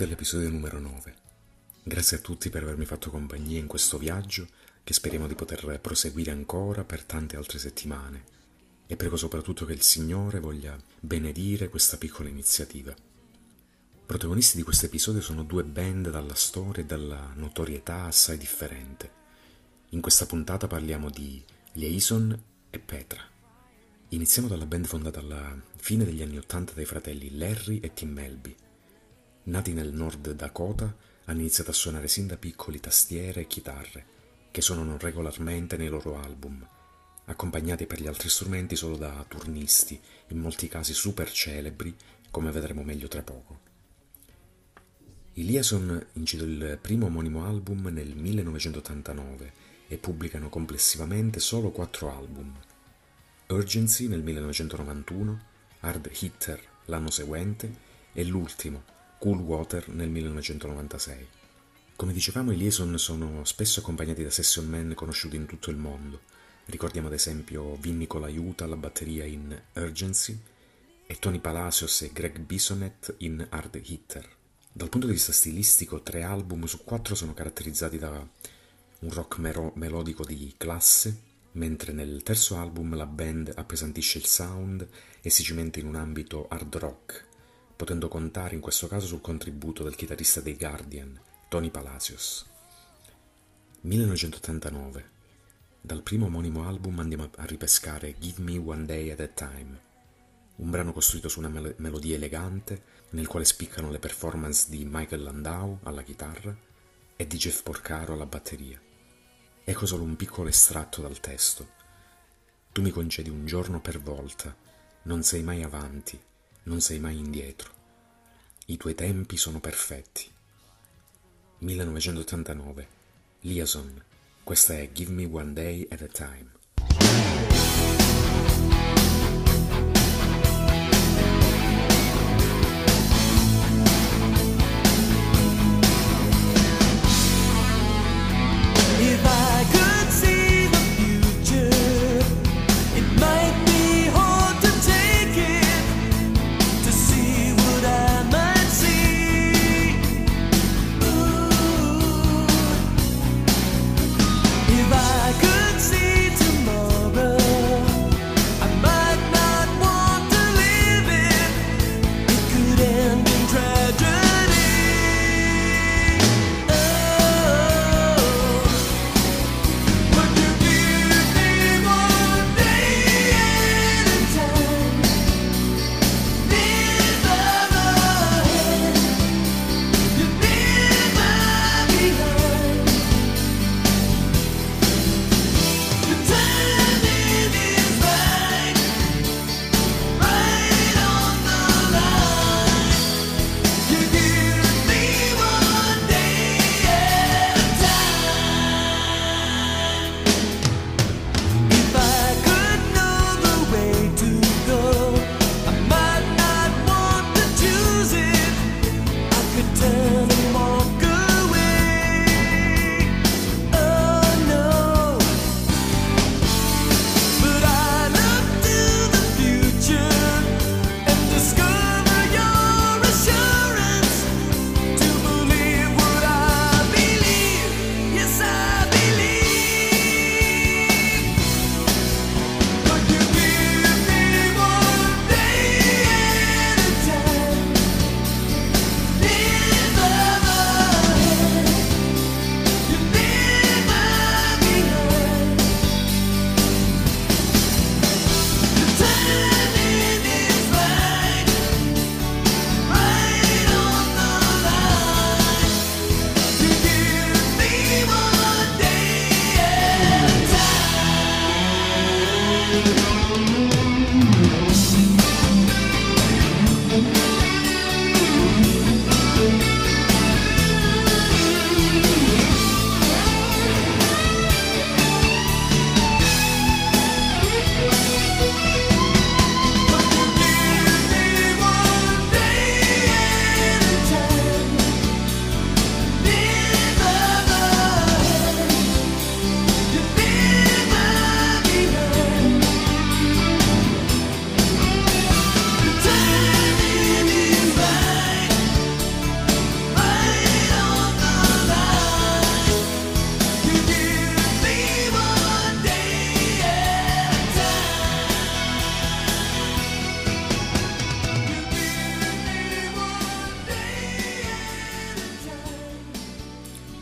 Benvenuti all'episodio numero 9. Grazie a tutti per avermi fatto compagnia in questo viaggio che speriamo di poter proseguire ancora per tante altre settimane e prego soprattutto che il Signore voglia benedire questa piccola iniziativa. Protagonisti di questo episodio sono due band dalla storia e dalla notorietà assai differente. In questa puntata parliamo di Liaison e Petra. Iniziamo dalla band fondata alla fine degli anni Ottanta dai fratelli Larry e Tim Melby Nati nel Nord Dakota, hanno iniziato a suonare sin da piccoli tastiere e chitarre, che suonano regolarmente nei loro album, accompagnati per gli altri strumenti solo da turnisti, in molti casi super celebri, come vedremo meglio tra poco. I Liaison incidono il primo omonimo album nel 1989 e pubblicano complessivamente solo quattro album. Urgency nel 1991, Hard Hitter l'anno seguente e l'ultimo, Cool Water nel 1996. Come dicevamo, i Liaison sono spesso accompagnati da session man conosciuti in tutto il mondo. Ricordiamo ad esempio Vinny Colaiuta alla batteria in Urgency e Tony Palacios e Greg Bisonet in Hard Hitter. Dal punto di vista stilistico, tre album su quattro sono caratterizzati da un rock mero- melodico di classe, mentre nel terzo album la band appesantisce il sound e si cimenta in un ambito hard rock, potendo contare in questo caso sul contributo del chitarrista dei Guardian, Tony Palacios. 1989. Dal primo omonimo album andiamo a ripescare Give Me One Day at a Time, un brano costruito su una mel- melodia elegante nel quale spiccano le performance di Michael Landau alla chitarra e di Jeff Porcaro alla batteria. Ecco solo un piccolo estratto dal testo. Tu mi concedi un giorno per volta, non sei mai avanti, non sei mai indietro. I tuoi tempi sono perfetti. 1989. Liaison. Questa è Give Me One Day at a Time.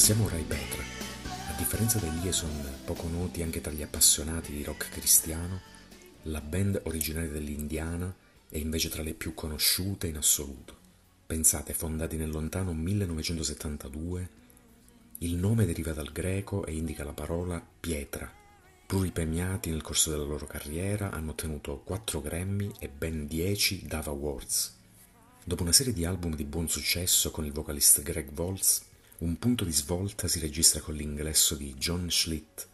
Passiamo ora ai Petra. A differenza dei liaison poco noti anche tra gli appassionati di rock cristiano, la band originaria dell'Indiana è invece tra le più conosciute in assoluto. Pensate, fondati nel lontano 1972, il nome deriva dal greco e indica la parola pietra. Pluripremiati nel corso della loro carriera, hanno ottenuto 4 Grammy e ben 10 Dava Awards. Dopo una serie di album di buon successo con il vocalista Greg Volz, un punto di svolta si registra con l'ingresso di John Schlitt,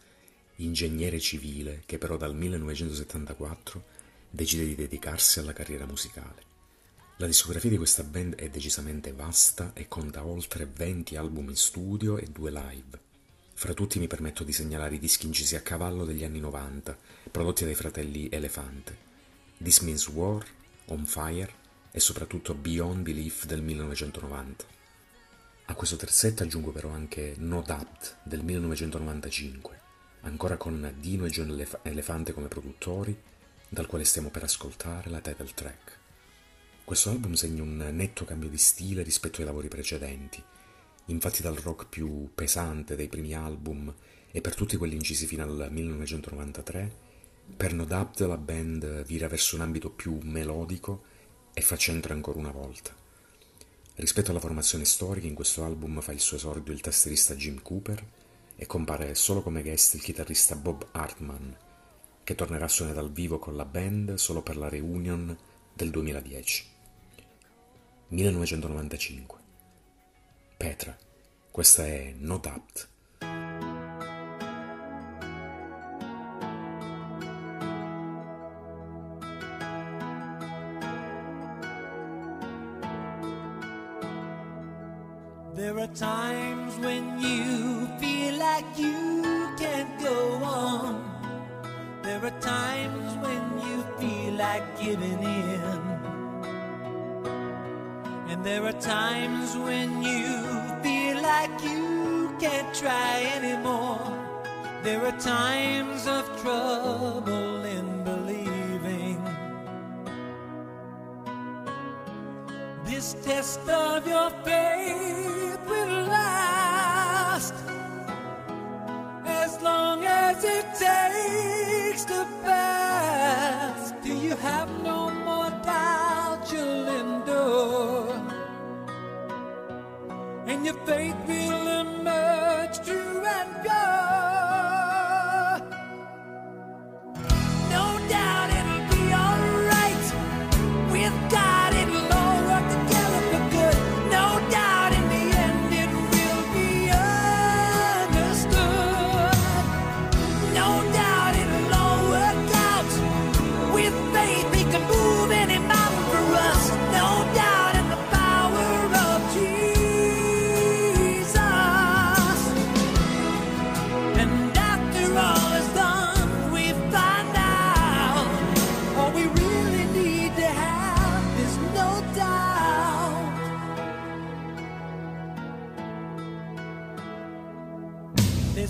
ingegnere civile che però dal 1974 decide di dedicarsi alla carriera musicale. La discografia di questa band è decisamente vasta e conta oltre 20 album in studio e due live. Fra tutti mi permetto di segnalare i dischi incisi a cavallo degli anni 90, prodotti dai fratelli Elefante, This Means War, On Fire e soprattutto Beyond Belief del 1990. A questo terzetto aggiungo però anche No Doubt del 1995, ancora con Dino e John Elefante come produttori, dal quale stiamo per ascoltare la title track. Questo album segna un netto cambio di stile rispetto ai lavori precedenti, infatti dal rock più pesante dei primi album e per tutti quelli incisi fino al 1993, per No Doubt la band vira verso un ambito più melodico e fa centro ancora una volta. Rispetto alla formazione storica, in questo album fa il suo esordio il tastierista Jim Cooper e compare solo come guest il chitarrista Bob Hartman, che tornerà a suonare dal vivo con la band solo per la reunion del 2010. 1995. Petra, questa è No Doubt. Times when you feel like giving in. And there are times when you feel like you can't try anymore. There are times of trouble in believing. This test of your faith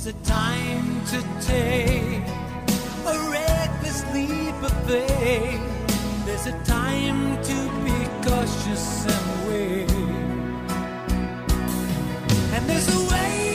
A time to take a reckless leap of faith. There's a time to be cautious and wait. And there's a way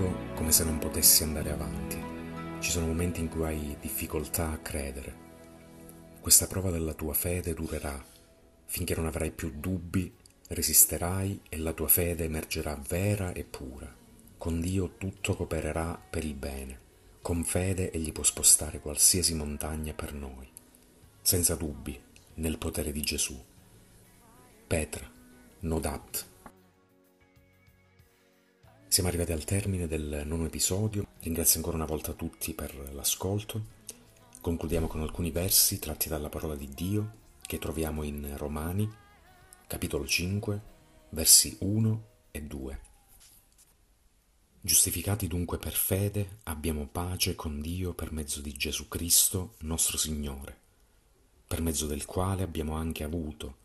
caduto come se non potessi andare avanti. Ci sono momenti in cui hai difficoltà a credere. Questa prova della tua fede durerà finché non avrai più dubbi, resisterai e la tua fede emergerà vera e pura. Con Dio tutto coopererà per il bene. Con fede Egli può spostare qualsiasi montagna per noi. Senza dubbi, nel potere di Gesù. Petra, Nodat. Siamo arrivati al termine del nono episodio. Ringrazio ancora una volta tutti per l'ascolto. Concludiamo con alcuni versi tratti dalla parola di Dio che troviamo in Romani, capitolo 5, versi 1 e 2. Giustificati dunque per fede, abbiamo pace con Dio per mezzo di Gesù Cristo, nostro Signore, per mezzo del quale abbiamo anche avuto,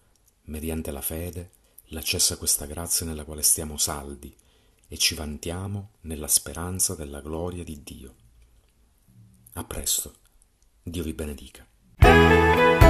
mediante la fede, l'accesso a questa grazia nella quale stiamo saldi e ci vantiamo nella speranza della gloria di Dio. A presto, Dio vi benedica.